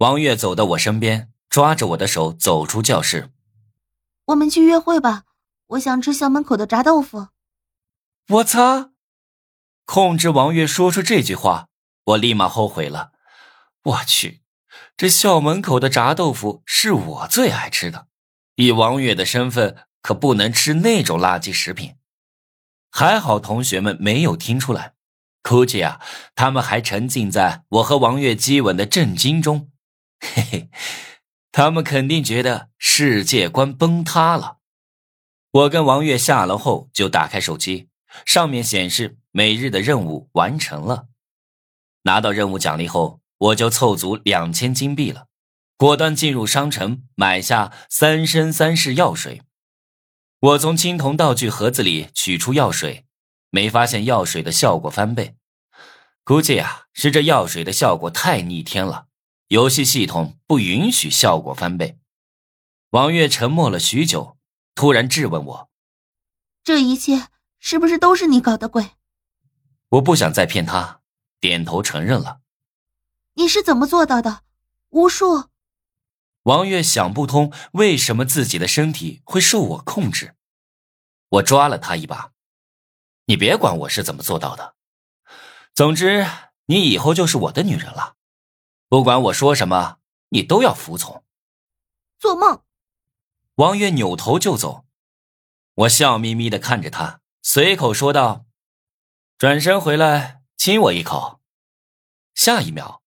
王月走到我身边，抓着我的手走出教室。我们去约会吧，我想吃校门口的炸豆腐。我擦！控制王月说出这句话，我立马后悔了。我去，这校门口的炸豆腐是我最爱吃的，以王月的身份可不能吃那种垃圾食品。还好同学们没有听出来，估计啊，他们还沉浸在我和王月激吻的震惊中。嘿嘿，他们肯定觉得世界观崩塌了。我跟王月下楼后就打开手机，上面显示每日的任务完成了。拿到任务奖励后。我就凑足两千金币了，果断进入商城买下三生三世药水。我从青铜道具盒子里取出药水，没发现药水的效果翻倍，估计啊是这药水的效果太逆天了，游戏系统不允许效果翻倍。王月沉默了许久，突然质问我：“这一切是不是都是你搞的鬼？”我不想再骗他，点头承认了。你是怎么做到的？巫术。王月想不通为什么自己的身体会受我控制，我抓了他一把。你别管我是怎么做到的，总之你以后就是我的女人了，不管我说什么，你都要服从。做梦！王月扭头就走，我笑眯眯的看着他，随口说道：“转身回来亲我一口。”下一秒。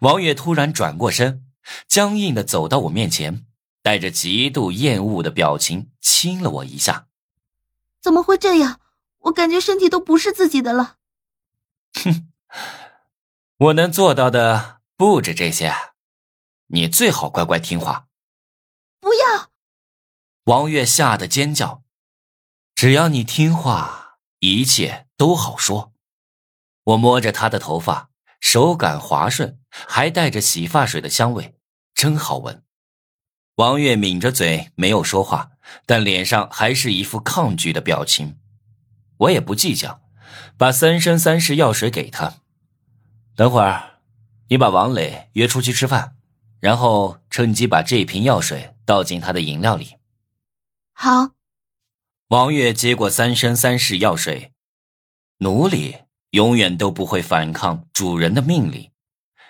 王月突然转过身，僵硬的走到我面前，带着极度厌恶的表情亲了我一下。怎么会这样？我感觉身体都不是自己的了。哼，我能做到的不止这些，你最好乖乖听话。不要！王月吓得尖叫。只要你听话，一切都好说。我摸着她的头发。手感滑顺，还带着洗发水的香味，真好闻。王月抿着嘴没有说话，但脸上还是一副抗拒的表情。我也不计较，把三生三世药水给他。等会儿，你把王磊约出去吃饭，然后趁机把这瓶药水倒进他的饮料里。好。王月接过三生三世药水，奴隶。永远都不会反抗主人的命令，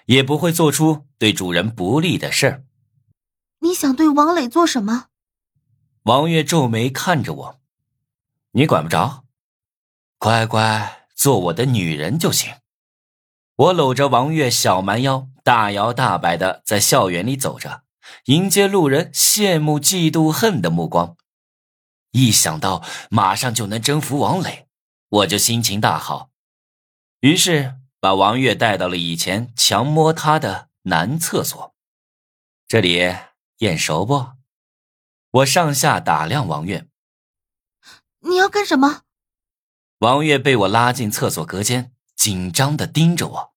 也不会做出对主人不利的事儿。你想对王磊做什么？王月皱眉看着我，你管不着，乖乖做我的女人就行。我搂着王月小蛮腰，大摇大摆的在校园里走着，迎接路人羡慕、嫉妒、恨的目光。一想到马上就能征服王磊，我就心情大好。于是把王月带到了以前强摸她的男厕所，这里眼熟不？我上下打量王月。你要干什么？王月被我拉进厕所隔间，紧张地盯着我。